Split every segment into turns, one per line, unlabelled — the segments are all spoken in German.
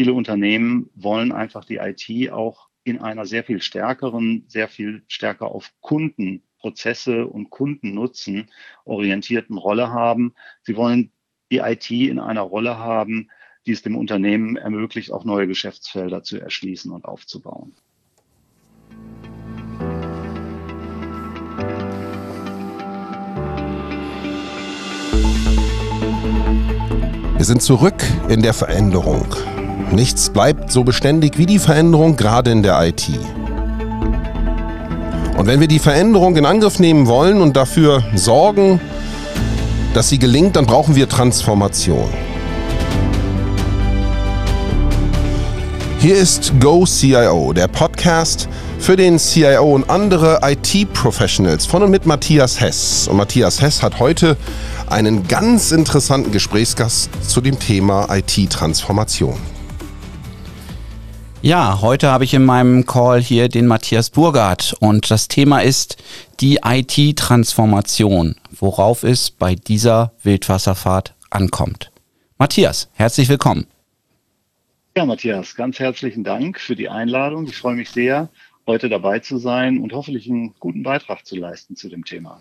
viele Unternehmen wollen einfach die IT auch in einer sehr viel stärkeren, sehr viel stärker auf Kundenprozesse und Kundennutzen orientierten Rolle haben. Sie wollen die IT in einer Rolle haben, die es dem Unternehmen ermöglicht, auch neue Geschäftsfelder zu erschließen und aufzubauen.
Wir sind zurück in der Veränderung. Nichts bleibt so beständig wie die Veränderung, gerade in der IT. Und wenn wir die Veränderung in Angriff nehmen wollen und dafür sorgen, dass sie gelingt, dann brauchen wir Transformation. Hier ist Go CIO, der Podcast für den CIO und andere IT-Professionals von und mit Matthias Hess. Und Matthias Hess hat heute einen ganz interessanten Gesprächsgast zu dem Thema IT-Transformation.
Ja, heute habe ich in meinem Call hier den Matthias Burgert und das Thema ist die IT-Transformation, worauf es bei dieser Wildwasserfahrt ankommt. Matthias, herzlich willkommen.
Ja, Matthias, ganz herzlichen Dank für die Einladung. Ich freue mich sehr, heute dabei zu sein und hoffentlich einen guten Beitrag zu leisten zu dem Thema.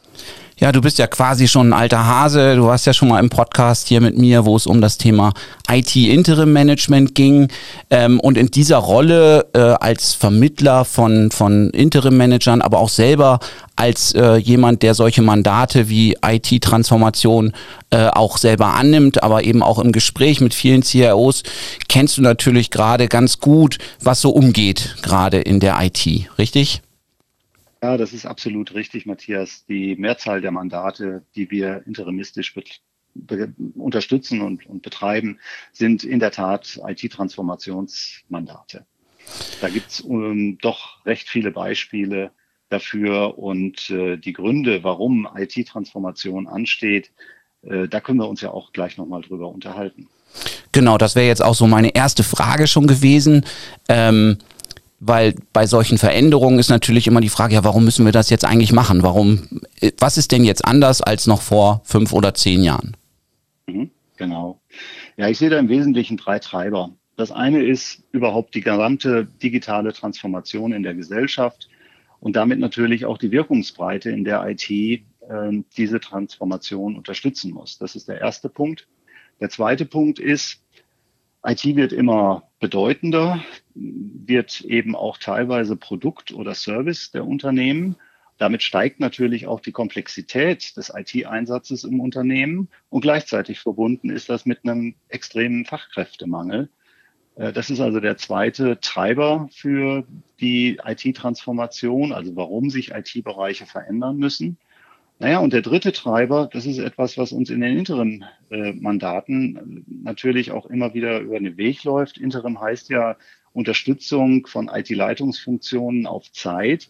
Ja, du bist ja quasi schon ein alter Hase. Du warst ja schon mal im Podcast hier mit mir, wo es um das Thema IT-Interim-Management ging. Ähm, und in dieser Rolle äh, als Vermittler von, von Interim-Managern, aber auch selber als äh, jemand, der solche Mandate wie IT-Transformation äh, auch selber annimmt, aber eben auch im Gespräch mit vielen CIOs, kennst du natürlich gerade ganz gut, was so umgeht, gerade in der IT, richtig?
Ja, das ist absolut richtig, Matthias. Die Mehrzahl der Mandate, die wir interimistisch unterstützen und, und betreiben, sind in der Tat IT-Transformationsmandate. Da gibt's ähm, doch recht viele Beispiele dafür und äh, die Gründe, warum IT-Transformation ansteht, äh, da können wir uns ja auch gleich nochmal drüber unterhalten.
Genau, das wäre jetzt auch so meine erste Frage schon gewesen. Ähm, weil bei solchen Veränderungen ist natürlich immer die Frage, ja, warum müssen wir das jetzt eigentlich machen? Warum, äh, was ist denn jetzt anders als noch vor fünf oder zehn Jahren?
Mhm, genau. Ja, ich sehe da im Wesentlichen drei Treiber. Das eine ist überhaupt die gesamte digitale Transformation in der Gesellschaft und damit natürlich auch die Wirkungsbreite in der IT äh, diese Transformation unterstützen muss. Das ist der erste Punkt. Der zweite Punkt ist, IT wird immer bedeutender, wird eben auch teilweise Produkt oder Service der Unternehmen. Damit steigt natürlich auch die Komplexität des IT-Einsatzes im Unternehmen und gleichzeitig verbunden ist das mit einem extremen Fachkräftemangel. Äh, das ist also der zweite Treiber für die IT-Transformation, also warum sich IT-Bereiche verändern müssen. Naja, und der dritte Treiber, das ist etwas, was uns in den Interim-Mandaten äh, natürlich auch immer wieder über den Weg läuft. Interim heißt ja Unterstützung von IT-Leitungsfunktionen auf Zeit.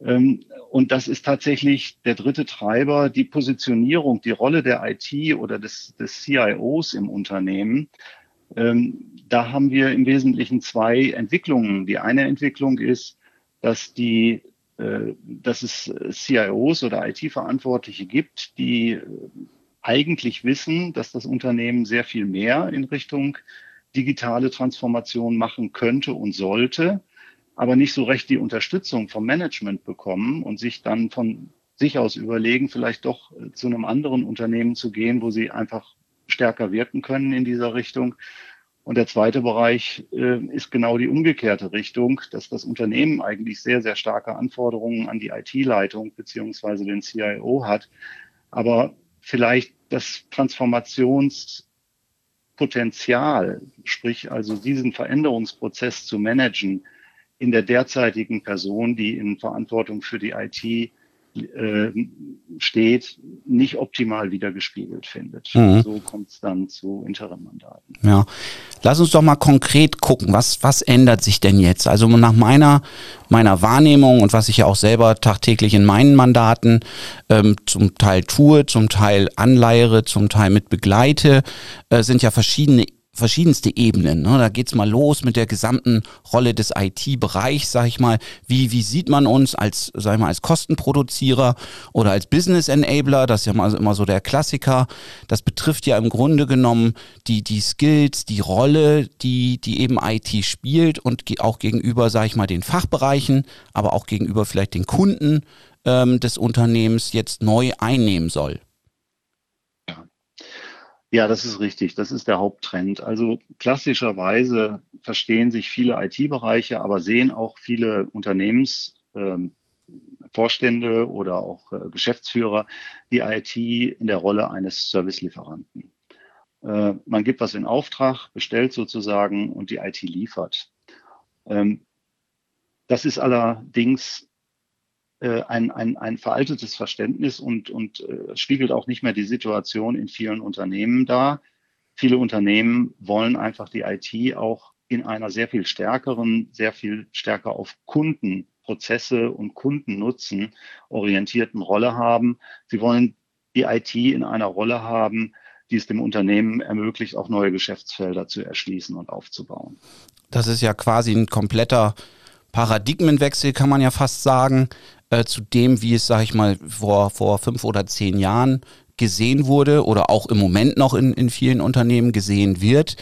Ähm, und das ist tatsächlich der dritte Treiber, die Positionierung, die Rolle der IT oder des, des CIOs im Unternehmen. Ähm, da haben wir im Wesentlichen zwei Entwicklungen. Die eine Entwicklung ist, dass die äh, dass es CIOs oder IT-Verantwortliche gibt, die äh, eigentlich wissen, dass das Unternehmen sehr viel mehr in Richtung digitale Transformation machen könnte und sollte, aber nicht so recht die Unterstützung vom Management bekommen und sich dann von sich aus überlegen, vielleicht doch äh, zu einem anderen Unternehmen zu gehen, wo sie einfach stärker wirken können in dieser Richtung. Und der zweite Bereich äh, ist genau die umgekehrte Richtung, dass das Unternehmen eigentlich sehr, sehr starke Anforderungen an die IT-Leitung beziehungsweise den CIO hat, aber vielleicht das Transformationspotenzial, sprich also diesen Veränderungsprozess zu managen, in der derzeitigen Person, die in Verantwortung für die IT äh, steht, nicht optimal wiedergespiegelt findet. Mhm. So kommt es dann zu Interimmandaten.
Ja, lass uns doch mal konkret gucken, was was ändert sich denn jetzt? Also nach meiner meiner Wahrnehmung und was ich ja auch selber tagtäglich in meinen Mandaten ähm, zum Teil tue, zum Teil anleiere, zum Teil mit begleite, äh, sind ja verschiedene verschiedenste Ebenen. Ne? Da geht's mal los mit der gesamten Rolle des IT-Bereichs, sag ich mal. Wie, wie sieht man uns als, sag ich mal, als Kostenproduzierer oder als Business Enabler? Das ist ja mal immer so der Klassiker. Das betrifft ja im Grunde genommen die, die Skills, die Rolle, die, die eben IT spielt und auch gegenüber, sag ich mal, den Fachbereichen, aber auch gegenüber vielleicht den Kunden ähm, des Unternehmens jetzt neu einnehmen soll.
Ja, das ist richtig. Das ist der Haupttrend. Also klassischerweise verstehen sich viele IT-Bereiche, aber sehen auch viele Unternehmensvorstände ähm, oder auch äh, Geschäftsführer die IT in der Rolle eines Servicelieferanten. Äh, man gibt was in Auftrag, bestellt sozusagen und die IT liefert. Ähm, das ist allerdings ein, ein, ein veraltetes Verständnis und, und äh, spiegelt auch nicht mehr die Situation in vielen Unternehmen dar. Viele Unternehmen wollen einfach die IT auch in einer sehr viel stärkeren, sehr viel stärker auf Kundenprozesse und Kundennutzen orientierten Rolle haben. Sie wollen die IT in einer Rolle haben, die es dem Unternehmen ermöglicht, auch neue Geschäftsfelder zu erschließen und aufzubauen.
Das ist ja quasi ein kompletter Paradigmenwechsel, kann man ja fast sagen äh, zu dem, wie es, sag ich mal, vor, vor fünf oder zehn Jahren gesehen wurde oder auch im Moment noch in, in vielen Unternehmen gesehen wird.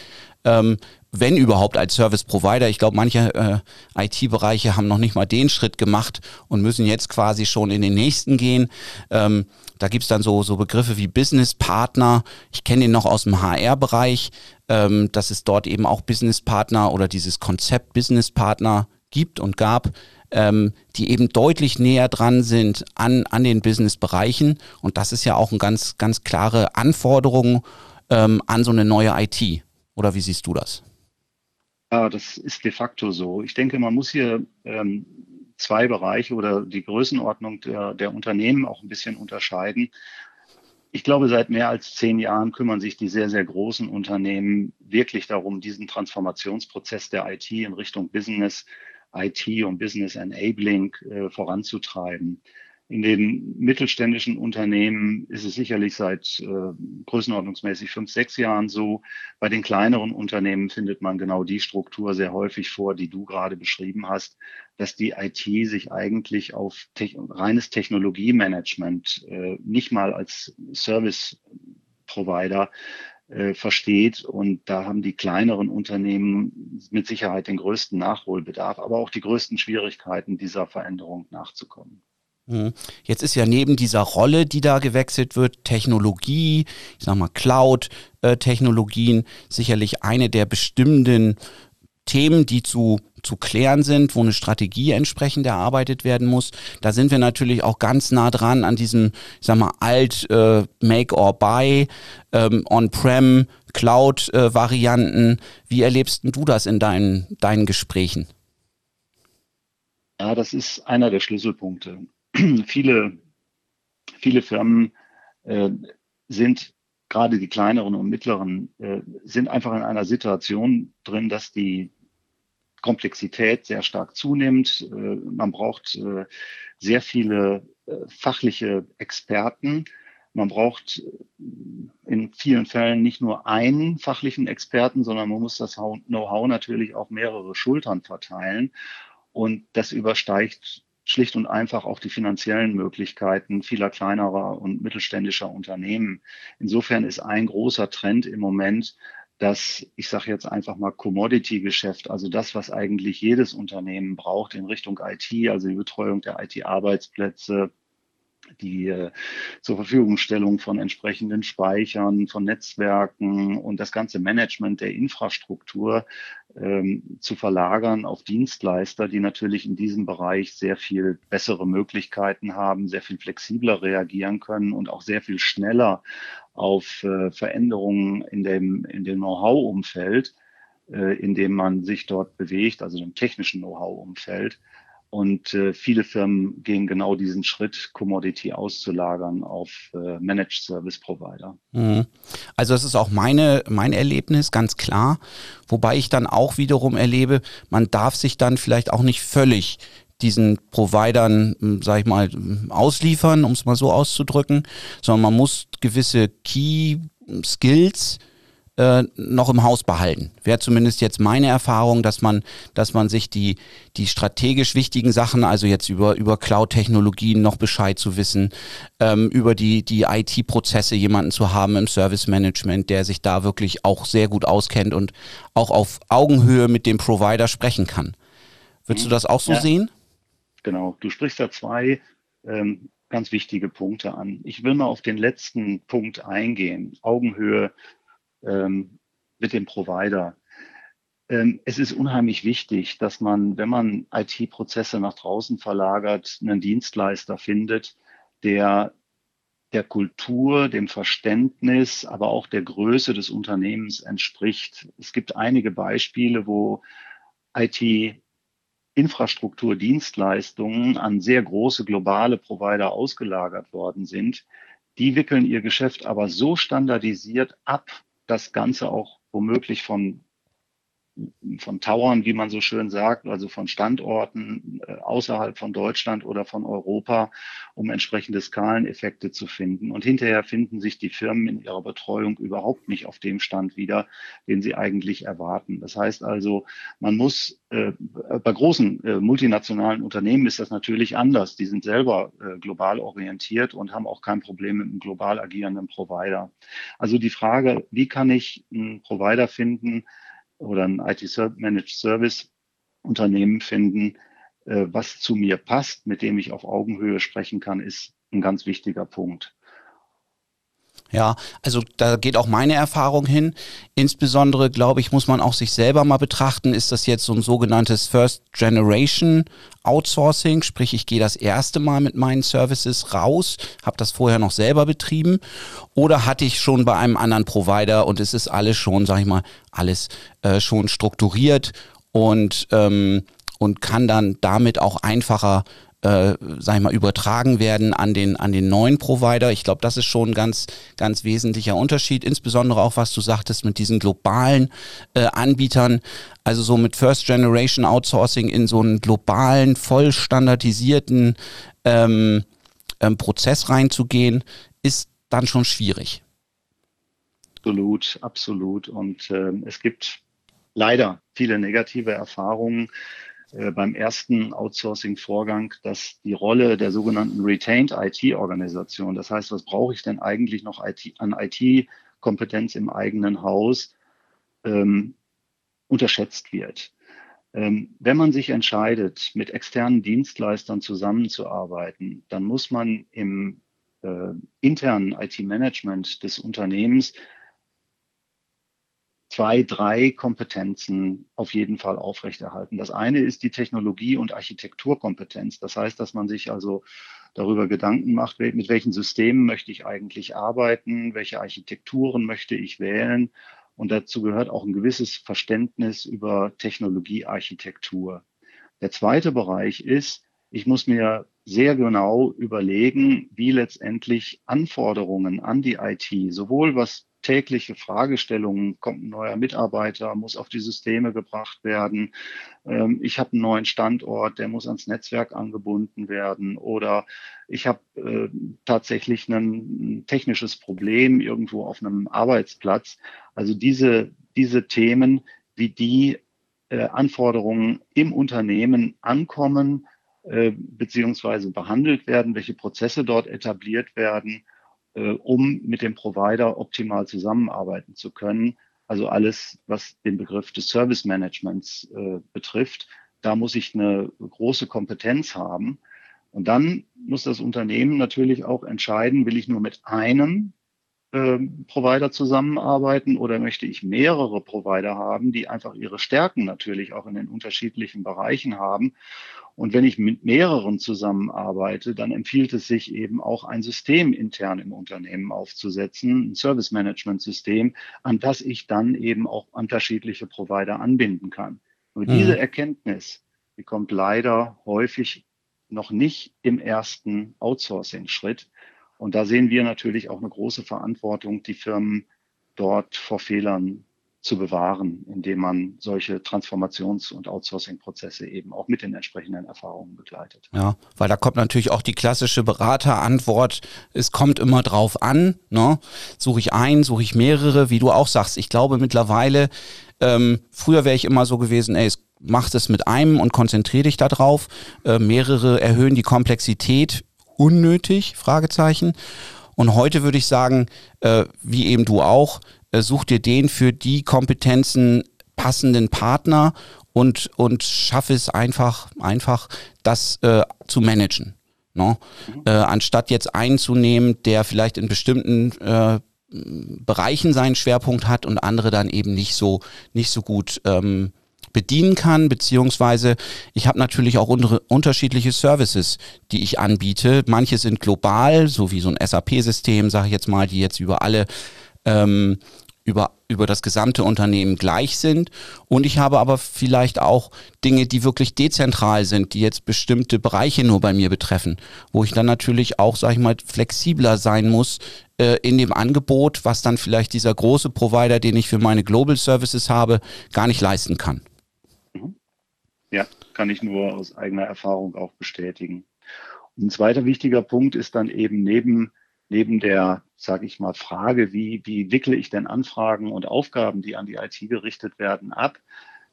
Ähm, wenn überhaupt als Service Provider. Ich glaube, manche äh, IT-Bereiche haben noch nicht mal den Schritt gemacht und müssen jetzt quasi schon in den nächsten gehen. Ähm, da gibt's dann so, so Begriffe wie Business Partner. Ich kenne den noch aus dem HR-Bereich, ähm, dass es dort eben auch Business Partner oder dieses Konzept Business Partner gibt und gab ähm, die eben deutlich näher dran sind an, an den Business-Bereichen. Und das ist ja auch eine ganz, ganz klare Anforderung ähm, an so eine neue IT. Oder wie siehst du das?
Ja, das ist de facto so. Ich denke, man muss hier ähm, zwei Bereiche oder die Größenordnung der, der Unternehmen auch ein bisschen unterscheiden. Ich glaube, seit mehr als zehn Jahren kümmern sich die sehr, sehr großen Unternehmen wirklich darum, diesen Transformationsprozess der IT in Richtung Business IT und Business Enabling äh, voranzutreiben. In den mittelständischen Unternehmen ist es sicherlich seit äh, größenordnungsmäßig fünf, sechs Jahren so. Bei den kleineren Unternehmen findet man genau die Struktur sehr häufig vor, die du gerade beschrieben hast, dass die IT sich eigentlich auf te reines Technologiemanagement äh, nicht mal als Service Provider äh, versteht. Und da haben die kleineren Unternehmen mit Sicherheit den größten Nachholbedarf, aber auch die größten Schwierigkeiten, dieser Veränderung nachzukommen.
Mhm. Jetzt ist ja neben dieser Rolle, die da gewechselt wird, Technologie, ich sag mal Cloud-Technologien, sicherlich eine der bestimmenden Themen, die zu, zu klären sind, wo eine Strategie entsprechend erarbeitet werden muss. Da sind wir natürlich auch ganz nah dran an diesem, ich sag mal, alt äh, Make or Buy, ähm, On-Prem, Cloud-Varianten. Äh, Wie erlebst du das in deinen, deinen Gesprächen?
Ja, das ist einer der Schlüsselpunkte. viele, viele Firmen äh, sind gerade die kleineren und mittleren äh, sind einfach in einer Situation drin, dass die Komplexität sehr stark zunimmt. Äh, man braucht äh, sehr viele äh, fachliche Experten. Man braucht in vielen Fällen nicht nur einen fachlichen Experten, sondern man muss das Know-how natürlich auf mehrere Schultern verteilen. Und das übersteigt schlicht und einfach auch die finanziellen Möglichkeiten vieler kleinerer und mittelständischer Unternehmen. Insofern ist ein großer Trend im Moment, dass ich sage jetzt einfach mal Commodity-Geschäft, also das, was eigentlich jedes Unternehmen braucht in Richtung IT, also die Betreuung der IT-Arbeitsplätze, die äh, zur Verfügungstellung von entsprechenden Speichern, von Netzwerken und das ganze Management der Infrastruktur ähm, zu verlagern auf Dienstleister, die natürlich in diesem Bereich sehr viel bessere Möglichkeiten haben, sehr viel flexibler reagieren können und auch sehr viel schneller auf äh, Veränderungen in dem, in dem Know-how-Umfeld, äh, in dem man sich dort bewegt, also dem technischen Know-how-Umfeld. Und äh, viele Firmen gehen genau diesen Schritt, Commodity auszulagern auf äh, Managed Service Provider. Mhm.
Also das ist auch meine, mein Erlebnis, ganz klar. Wobei ich dann auch wiederum erlebe, man darf sich dann vielleicht auch nicht völlig diesen Providern, hm, sag ich mal, ausliefern, um es mal so auszudrücken, sondern man muss gewisse Key Skills äh, noch im Haus behalten. Wäre zumindest jetzt meine Erfahrung, dass man, dass man sich die, die strategisch wichtigen Sachen, also jetzt über, über Cloud-Technologien noch Bescheid zu wissen, ähm, über die, die IT-Prozesse jemanden zu haben im Service-Management, der sich da wirklich auch sehr gut auskennt und auch auf Augenhöhe mit dem Provider sprechen kann. Würdest du das auch so ja. sehen?
Genau, du sprichst da zwei ähm, ganz wichtige Punkte an. Ich will mal auf den letzten Punkt eingehen. Augenhöhe ähm, mit dem Provider. Ähm, es ist unheimlich wichtig, dass man, wenn man IT-Prozesse nach draußen verlagert, einen Dienstleister findet, der der Kultur, dem Verständnis, aber auch der Größe des Unternehmens entspricht. Es gibt einige Beispiele, wo IT Infrastrukturdienstleistungen an sehr große globale Provider ausgelagert worden sind. Die wickeln ihr Geschäft aber so standardisiert ab, das Ganze auch womöglich von von Towern, wie man so schön sagt, also von Standorten äh, außerhalb von Deutschland oder von Europa, um entsprechende Skaleneffekte zu finden. Und hinterher finden sich die Firmen in ihrer Betreuung überhaupt nicht auf dem Stand wieder, den sie eigentlich erwarten. Das heißt also, man muss äh, bei großen äh, multinationalen Unternehmen ist das natürlich anders. Die sind selber äh, global orientiert und haben auch kein Problem mit einem global agierenden Provider. Also die Frage, wie kann ich einen Provider finden, oder ein IT-Managed Service Unternehmen finden, äh, was zu mir passt, mit dem ich auf Augenhöhe sprechen kann, ist ein ganz wichtiger Punkt.
Ja, also da geht auch meine Erfahrung hin. Insbesondere, glaube ich, muss man auch sich selber mal betrachten, ist das jetzt so ein sogenanntes First Generation Outsourcing, sprich ich gehe das erste Mal mit meinen Services raus, habe das vorher noch selber betrieben oder hatte ich schon bei einem anderen Provider und es ist alles schon, sage ich mal, alles äh, schon strukturiert und ähm, und kann dann damit auch einfacher äh, sag ich mal, übertragen werden an den, an den neuen Provider. Ich glaube, das ist schon ein ganz, ganz wesentlicher Unterschied, insbesondere auch, was du sagtest, mit diesen globalen äh, Anbietern, also so mit First Generation Outsourcing in so einen globalen, voll standardisierten ähm, ähm, Prozess reinzugehen, ist dann schon schwierig.
Absolut, absolut. Und äh, es gibt leider viele negative Erfahrungen beim ersten Outsourcing-Vorgang, dass die Rolle der sogenannten Retained IT-Organisation, das heißt, was brauche ich denn eigentlich noch IT, an IT-Kompetenz im eigenen Haus, ähm, unterschätzt wird. Ähm, wenn man sich entscheidet, mit externen Dienstleistern zusammenzuarbeiten, dann muss man im äh, internen IT-Management des Unternehmens zwei, drei Kompetenzen auf jeden Fall aufrechterhalten. Das eine ist die Technologie- und Architekturkompetenz. Das heißt, dass man sich also darüber Gedanken macht, mit welchen Systemen möchte ich eigentlich arbeiten, welche Architekturen möchte ich wählen. Und dazu gehört auch ein gewisses Verständnis über Technologiearchitektur. Der zweite Bereich ist, ich muss mir sehr genau überlegen, wie letztendlich Anforderungen an die IT, sowohl was tägliche Fragestellungen, kommt ein neuer Mitarbeiter, muss auf die Systeme gebracht werden, ähm, ich habe einen neuen Standort, der muss ans Netzwerk angebunden werden oder ich habe äh, tatsächlich ein, technisches Problem irgendwo auf einem Arbeitsplatz. Also diese, diese Themen, wie die äh, Anforderungen im Unternehmen ankommen, äh, beziehungsweise behandelt werden, welche Prozesse dort etabliert werden um mit dem Provider optimal zusammenarbeiten zu können. Also alles, was den Begriff des Service Managements äh, betrifft, da muss ich eine große Kompetenz haben. Und dann muss das Unternehmen natürlich auch entscheiden, will ich nur mit einem äh, Provider zusammenarbeiten oder möchte ich mehrere Provider haben, die einfach ihre Stärken natürlich auch in den unterschiedlichen Bereichen haben. Und wenn ich mit mehreren zusammenarbeite, dann empfiehlt es sich eben auch ein System intern im Unternehmen aufzusetzen, ein Service Management System, an das ich dann eben auch unterschiedliche Provider anbinden kann. Nur mhm. diese Erkenntnis, die kommt leider häufig noch nicht im ersten Outsourcing-Schritt. Und da sehen wir natürlich auch eine große Verantwortung, die Firmen dort vor Fehlern zu bewahren, indem man solche Transformations- und Outsourcing-Prozesse eben auch mit den entsprechenden Erfahrungen begleitet.
Ja, weil da kommt natürlich auch die klassische Beraterantwort, es kommt immer drauf an, ne? suche ich ein, suche ich mehrere, wie du auch sagst. Ich glaube mittlerweile, ähm, früher wäre ich immer so gewesen, ey, es mach es mit einem und konzentriere dich darauf. Äh, mehrere erhöhen die Komplexität unnötig, Fragezeichen. Und heute würde ich sagen, äh, wie eben du auch, äh, such dir den für die Kompetenzen passenden Partner und, und schaff es einfach, einfach das äh, zu managen. No? Mhm. Äh, anstatt jetzt einen zu nehmen, der vielleicht in bestimmten äh, Bereichen seinen Schwerpunkt hat und andere dann eben nicht so, nicht so gut ähm, bedienen kann, beziehungsweise ich habe natürlich auch unter, unterschiedliche Services, die ich anbiete. Manche sind global, so wie so ein SAP-System, sage ich jetzt mal, die jetzt über alle ähm, über, über das gesamte Unternehmen gleich sind. Und ich habe aber vielleicht auch Dinge, die wirklich dezentral sind, die jetzt bestimmte Bereiche nur bei mir betreffen, wo ich dann natürlich auch, sage ich mal, flexibler sein muss äh, in dem Angebot, was dann vielleicht dieser große Provider, den ich für meine Global Services habe, gar nicht leisten kann.
Ja, kann ich nur aus eigener Erfahrung auch bestätigen. Und ein zweiter wichtiger Punkt ist dann eben neben neben der, sage ich mal, Frage, wie, wie wickle ich denn Anfragen und Aufgaben, die an die IT gerichtet werden, ab,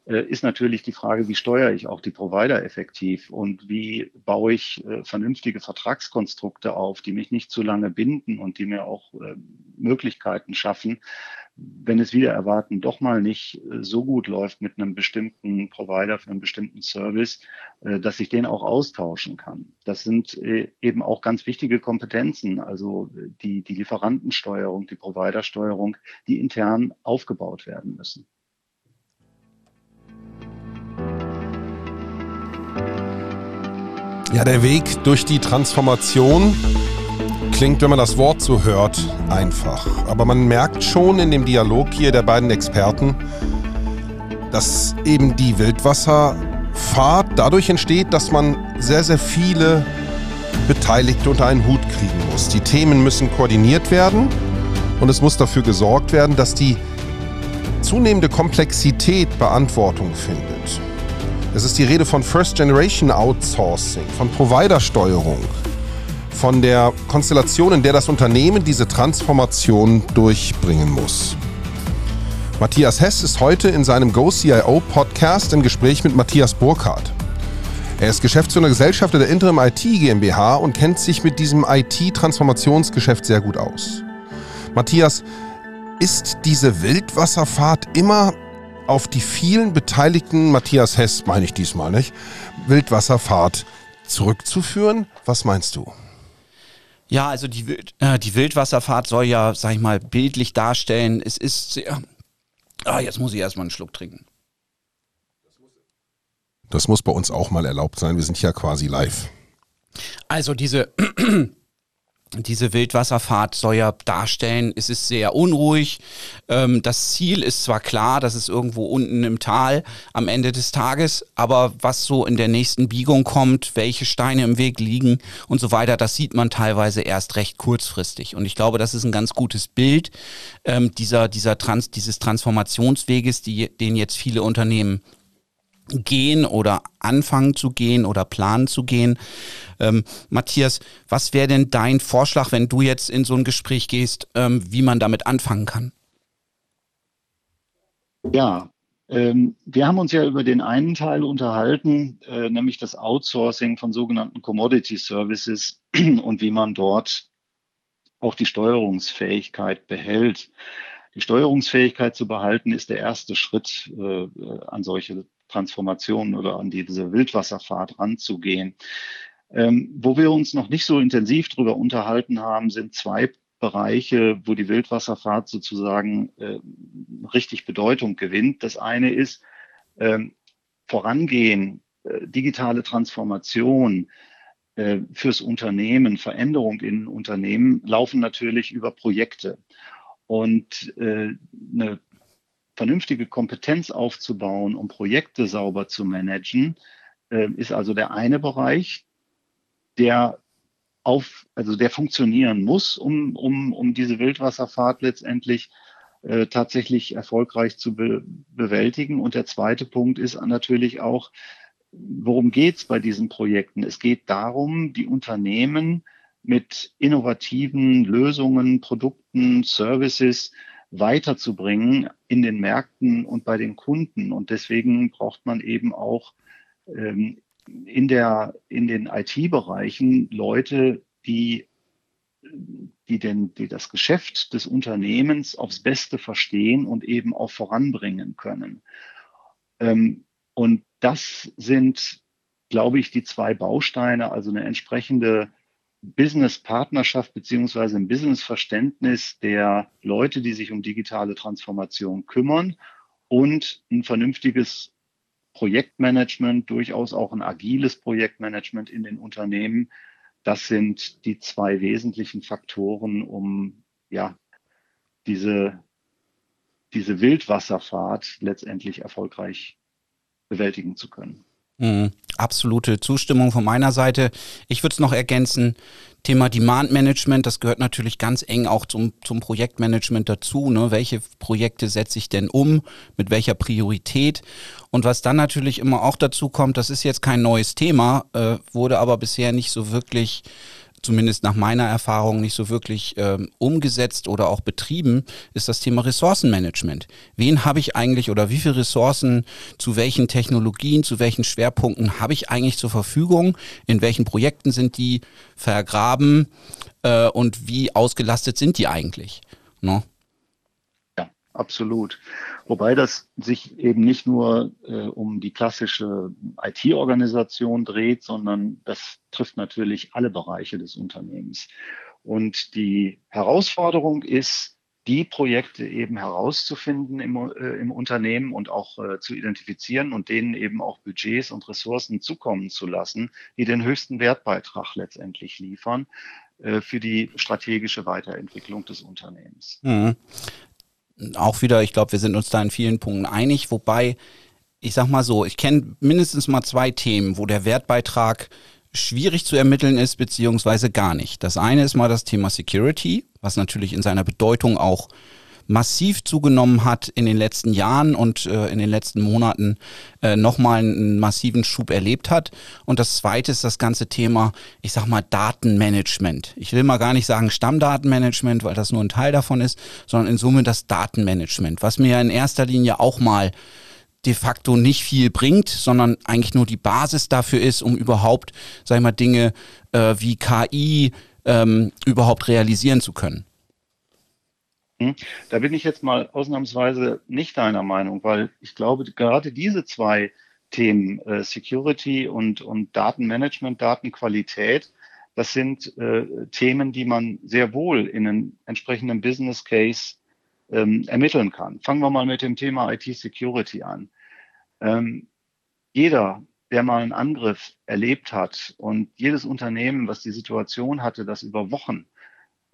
äh, ist natürlich die Frage, wie steuere ich auch die Provider effektiv und wie baue ich äh, vernünftige Vertragskonstrukte auf, die mich nicht zu lange binden und die mir auch äh, Möglichkeiten schaffen, wenn es wieder erwarten doch mal nicht äh, so gut läuft mit einem bestimmten Provider für einen bestimmten Service, äh, dass ich den auch austauschen kann. Das sind äh, eben auch ganz wichtige Kompetenzen, also die, die Lieferantensteuerung, die Providersteuerung, die intern aufgebaut werden müssen.
Ja, der Weg durch die Transformation Klingt, wenn man das Wort so hört, einfach. Aber man merkt schon in dem Dialog hier der beiden Experten, dass eben die Wildwasserfahrt dadurch entsteht, dass man sehr, sehr viele Beteiligte unter einen Hut kriegen muss. Die Themen müssen koordiniert werden und es muss dafür gesorgt werden, dass die zunehmende Komplexität Beantwortung findet. Es ist die Rede von First Generation Outsourcing, von Providersteuerung, von der Konstellation, in der das Unternehmen diese Transformation durchbringen muss. Matthias Hess ist heute in seinem GoCIO Podcast im Gespräch mit Matthias Burkhardt. Er ist Geschäftsführer Gesellschafter der Interim IT GmbH und kennt sich mit diesem IT-Transformationsgeschäft sehr gut aus. Matthias, ist diese Wildwasserfahrt immer auf die vielen beteiligten, Matthias Hess meine ich diesmal nicht, Wildwasserfahrt zurückzuführen? Was meinst du?
Ja, also die, äh, die Wildwasserfahrt soll ja, sag ich mal, bildlich darstellen. Es ist sehr. Ah, jetzt muss ich erstmal einen Schluck trinken.
Das muss bei uns auch mal erlaubt sein. Wir sind ja quasi live.
Also diese diese Wildwasserfahrt soll ja darstellen, es ist sehr unruhig. Ähm, das Ziel ist zwar klar, das ist irgendwo unten im Tal am Ende des Tages, aber was so in der nächsten Biegung kommt, welche Steine im Weg liegen und so weiter, das sieht man teilweise erst recht kurzfristig. Und ich glaube, das ist ein ganz gutes Bild ähm, dieser, dieser Trans, dieses Transformationsweges, die, den jetzt viele Unternehmen gehen oder anfangen zu gehen oder planen zu gehen. Ähm, Matthias, was wäre denn dein Vorschlag, wenn du jetzt in so ein Gespräch gehst, ähm, wie man damit anfangen kann?
Ja, ähm, wir haben uns ja über den einen Teil unterhalten, äh, nämlich das Outsourcing von sogenannten Commodity Services und wie man dort auch die Steuerungsfähigkeit behält. Die Steuerungsfähigkeit zu behalten ist der erste Schritt äh, an solche Transformationen oder an diese Wildwasserfahrt ranzugehen. Ähm, wo wir uns noch nicht so intensiv darüber unterhalten haben, sind zwei Bereiche, wo die Wildwasserfahrt sozusagen äh, richtig Bedeutung gewinnt. Das eine ist ähm, Vorangehen, äh, digitale Transformation äh, fürs Unternehmen, Veränderung in Unternehmen laufen natürlich über Projekte. Und äh, eine vernünftige Kompetenz aufzubauen, um Projekte sauber zu managen, äh, ist also der eine Bereich, der auf, also der funktionieren muss, um, um, um diese Wildwasserfahrt letztendlich äh, tatsächlich erfolgreich zu be bewältigen. Und der zweite Punkt ist natürlich auch, worum geht es bei diesen Projekten? Es geht darum, die Unternehmen mit innovativen Lösungen, Produkten, Services weiterzubringen in den Märkten und bei den Kunden. Und deswegen braucht man eben auch ähm, in, der, in den IT-Bereichen Leute, die, die, denn, die das Geschäft des Unternehmens aufs Beste verstehen und eben auch voranbringen können. Ähm, und das sind, glaube ich, die zwei Bausteine, also eine entsprechende Business-Partnerschaft beziehungsweise ein Business-Verständnis der Leute, die sich um digitale Transformation kümmern und ein vernünftiges Projektmanagement, durchaus auch ein agiles Projektmanagement in den Unternehmen. Das sind die zwei wesentlichen Faktoren, um ja diese, diese Wildwasserfahrt letztendlich erfolgreich bewältigen zu können.
Mhm. Absolute Zustimmung von meiner Seite. Ich würde es noch ergänzen, Thema Demand Management, das gehört natürlich ganz eng auch zum, zum Projektmanagement dazu. Ne? Welche Projekte setze ich denn um? Mit welcher Priorität? Und was dann natürlich immer auch dazu kommt, das ist jetzt kein neues Thema, äh, wurde aber bisher nicht so wirklich zumindest nach meiner Erfahrung nicht so wirklich ähm, umgesetzt oder auch betrieben, ist das Thema Ressourcenmanagement. Wen habe ich eigentlich oder wie viele Ressourcen zu welchen Technologien, zu welchen Schwerpunkten habe ich eigentlich zur Verfügung? In welchen Projekten sind die vergraben äh, und wie ausgelastet sind die eigentlich?
No? Absolut. Wobei das sich eben nicht nur äh, um die klassische IT-Organisation dreht, sondern das trifft natürlich alle Bereiche des Unternehmens. Und die Herausforderung ist, die Projekte eben herauszufinden im, äh, im Unternehmen und auch äh, zu identifizieren und denen eben auch Budgets und Ressourcen zukommen zu lassen, die den höchsten Wertbeitrag letztendlich liefern äh, für die strategische Weiterentwicklung des Unternehmens.
Mhm auch wieder, ich glaube, wir sind uns da in vielen Punkten einig, wobei, ich sag mal so, ich kenne mindestens mal zwei Themen, wo der Wertbeitrag schwierig zu ermitteln ist, beziehungsweise gar nicht. Das eine ist mal das Thema Security, was natürlich in seiner Bedeutung auch massiv zugenommen hat in den letzten Jahren und äh, in den letzten Monaten äh, nochmal einen massiven Schub erlebt hat. Und das zweite ist das ganze Thema, ich sag mal, Datenmanagement. Ich will mal gar nicht sagen Stammdatenmanagement, weil das nur ein Teil davon ist, sondern in Summe das Datenmanagement, was mir ja in erster Linie auch mal de facto nicht viel bringt, sondern eigentlich nur die Basis dafür ist, um überhaupt, sag ich mal, Dinge äh, wie KI ähm, überhaupt realisieren zu können.
Hm? Da bin ich jetzt mal ausnahmsweise nicht deiner Meinung, weil ich glaube, gerade diese zwei Themen, äh, Security und, und Datenmanagement, Datenqualität, das sind äh, Themen, die man sehr wohl in einem entsprechenden Business Case ähm, ermitteln kann. Fangen wir mal mit dem Thema IT-Security an. Ähm, jeder, der mal einen Angriff erlebt hat und jedes Unternehmen, was die Situation hatte, dass über Wochen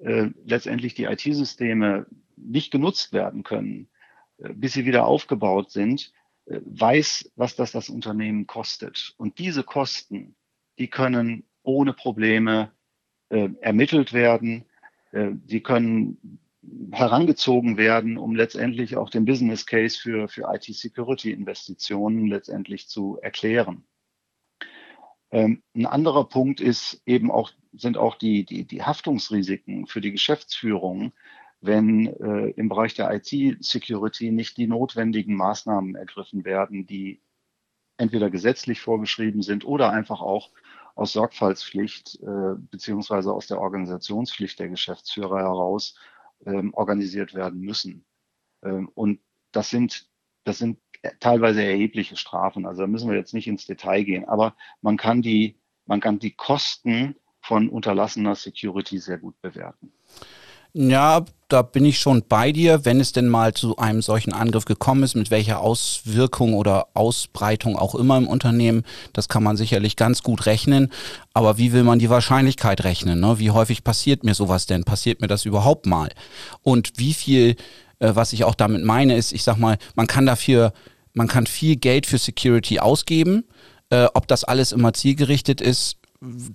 äh, letztendlich die IT-Systeme nicht genutzt werden können, äh, bis sie wieder aufgebaut sind, äh, weiß, was das das Unternehmen kostet. Und diese Kosten, die können ohne Probleme äh, ermittelt werden. Äh, die können herangezogen werden, um letztendlich auch den Business Case für, für IT-Security-Investitionen letztendlich zu erklären. Ähm, ein anderer Punkt ist eben auch, sind auch die, die, die Haftungsrisiken für die Geschäftsführung, wenn äh, im Bereich der IT-Security nicht die notwendigen Maßnahmen ergriffen werden, die entweder gesetzlich vorgeschrieben sind oder einfach auch aus Sorgfaltspflicht äh, beziehungsweise aus der Organisationspflicht der Geschäftsführer heraus ähm, organisiert werden müssen. Ähm, und das sind, das sind teilweise erhebliche Strafen. Also da müssen wir jetzt nicht ins Detail gehen, aber man kann die, man kann die Kosten von unterlassener Security sehr gut bewerten.
Ja, da bin ich schon bei dir, wenn es denn mal zu einem solchen Angriff gekommen ist, mit welcher Auswirkung oder Ausbreitung auch immer im Unternehmen, das kann man sicherlich ganz gut rechnen. Aber wie will man die Wahrscheinlichkeit rechnen? Ne? Wie häufig passiert mir sowas denn? Passiert mir das überhaupt mal? Und wie viel, äh, was ich auch damit meine, ist, ich sag mal, man kann dafür, man kann viel Geld für Security ausgeben. Äh, ob das alles immer zielgerichtet ist,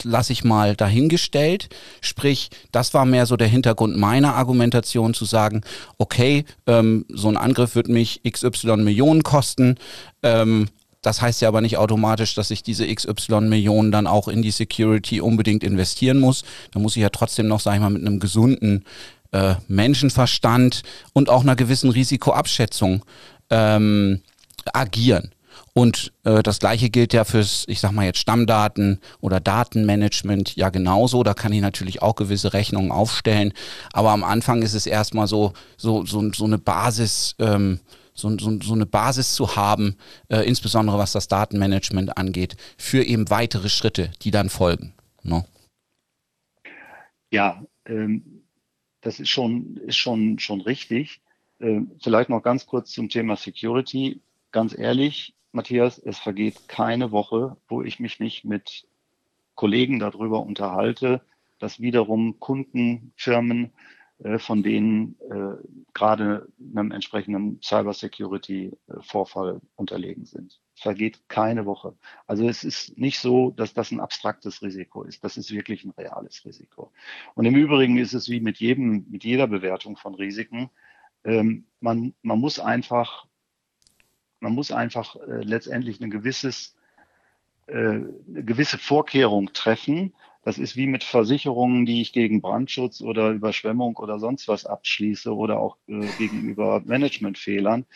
lasse ich mal dahingestellt. Sprich, das war mehr so der Hintergrund meiner Argumentation zu sagen, okay, ähm, so ein Angriff wird mich XY Millionen kosten. Ähm, das heißt ja aber nicht automatisch, dass ich diese XY Millionen dann auch in die Security unbedingt investieren muss. Da muss ich ja trotzdem noch, sag ich mal, mit einem gesunden äh, Menschenverstand und auch einer gewissen Risikoabschätzung ähm, agieren. Und äh, das gleiche gilt ja fürs, ich sag mal jetzt Stammdaten oder Datenmanagement ja genauso. Da kann ich natürlich auch gewisse Rechnungen aufstellen. Aber am Anfang ist es erstmal so, so, so, so eine Basis, ähm, so, so, so eine Basis zu haben, äh, insbesondere was das Datenmanagement angeht, für eben weitere Schritte, die dann folgen. No? Ne?
Ja, ähm, das ist schon, ist schon, schon richtig. Ähm, vielleicht noch ganz kurz zum Thema Security. Ganz ehrlich, Matthias, es vergeht keine Woche, wo ich mich nicht mit Kollegen darüber unterhalte, dass wiederum Kunden, Firmen, äh, von denen äh, gerade einem entsprechenden Cybersecurity-Vorfall unterlegen sind. Es vergeht keine Woche. Also es ist nicht so, dass das ein abstraktes Risiko ist. Das ist wirklich ein reales Risiko. Und im Übrigen ist es wie mit jedem, mit jeder Bewertung von Risiken. Ähm, man, man muss einfach man muss einfach äh, letztendlich ein gewisses, äh, eine gewisse Vorkehrung treffen. Das ist wie mit Versicherungen, die ich gegen Brandschutz oder Überschwemmung oder sonst was abschließe oder auch äh, gegenüber Managementfehlern.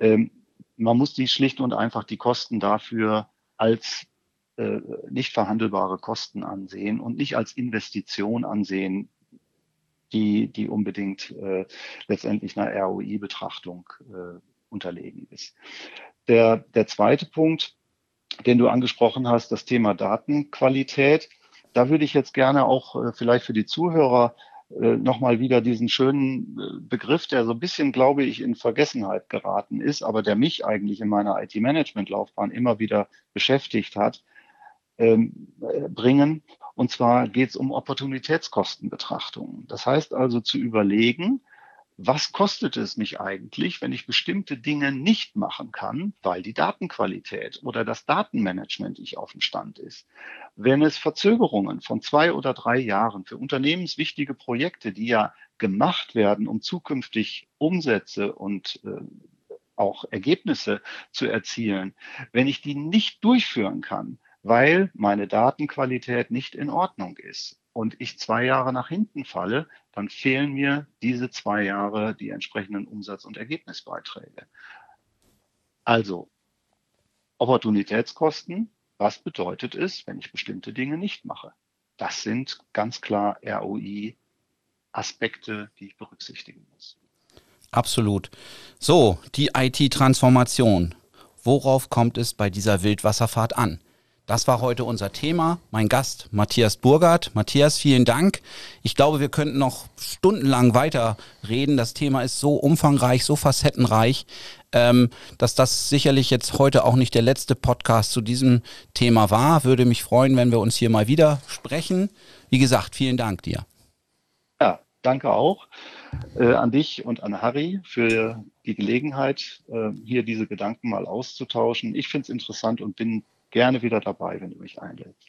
Ähm, man muss die schlicht und einfach die Kosten dafür als äh, nicht verhandelbare Kosten ansehen und nicht als Investition ansehen, die, die unbedingt äh, letztendlich einer ROI-Betrachtung äh, unterlegen ist. Der, der zweite Punkt, den du angesprochen hast, das Thema Datenqualität. Da würde ich jetzt gerne auch äh, vielleicht für die Zuhörer äh, nochmal wieder diesen schönen äh, Begriff, der so ein bisschen, glaube ich, in Vergessenheit geraten ist, aber der mich eigentlich in meiner IT-Management-Laufbahn immer wieder beschäftigt hat, ähm, bringen. Und zwar geht es um Opportunitätskostenbetrachtungen. Das heißt also zu überlegen, was kostet es mich eigentlich, wenn ich bestimmte Dinge nicht machen kann, weil die Datenqualität oder das Datenmanagement nicht auf dem Stand ist. Wenn es Verzögerungen von zwei oder drei Jahren für unternehmenswichtige Projekte, die ja gemacht werden, um zukünftig Umsätze und äh, auch Ergebnisse zu erzielen, wenn ich die nicht durchführen kann, weil meine Datenqualität nicht in Ordnung ist, und ich zwei Jahre nach hinten falle, dann fehlen mir diese zwei Jahre die entsprechenden Umsatz- und Ergebnisbeiträge. Also Opportunitätskosten, was bedeutet es, wenn ich bestimmte Dinge nicht mache? Das sind ganz klar ROI-Aspekte, die ich berücksichtigen muss.
Absolut. So, die IT-Transformation. Worauf kommt es bei dieser Wildwasserfahrt an? Das war heute unser Thema. Mein Gast Matthias Burgert. Matthias, vielen Dank. Ich glaube, wir könnten noch stundenlang weiter reden. Das Thema ist so umfangreich, so facettenreich, ähm, dass das sicherlich jetzt heute auch nicht der letzte Podcast zu diesem Thema war. Würde mich freuen, wenn wir uns hier mal wieder sprechen. Wie gesagt, vielen Dank dir.
Ja, danke auch äh, an dich und an Harry für die Gelegenheit, äh, hier diese Gedanken mal auszutauschen. Ich finde es interessant und bin gerne wieder dabei, wenn du mich einlädst.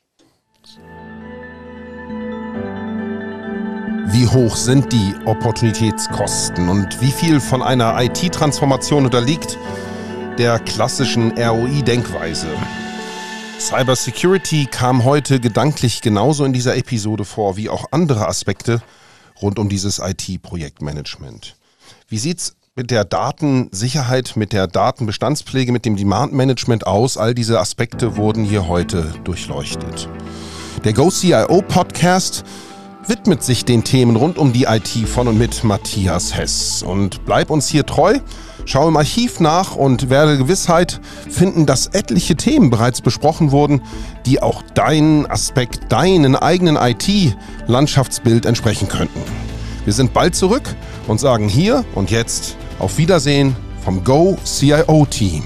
Wie hoch sind die Opportunitätskosten und wie viel von einer IT-Transformation unterliegt der klassischen ROI-Denkweise? Cybersecurity kam heute gedanklich genauso in dieser Episode vor wie auch andere Aspekte rund um dieses IT-Projektmanagement. Wie sieht's mit der Datensicherheit, mit der Datenbestandspflege, mit dem Demand-Management aus. All diese Aspekte wurden hier heute durchleuchtet. Der GoCIO Podcast widmet sich den Themen rund um die IT von und mit Matthias Hess. Und bleib uns hier treu, schau im Archiv nach und werde Gewissheit finden, dass etliche Themen bereits besprochen wurden, die auch deinen Aspekt, deinen eigenen IT-Landschaftsbild entsprechen könnten. Wir sind bald zurück und sagen hier und jetzt auf Wiedersehen vom Go CIO Team.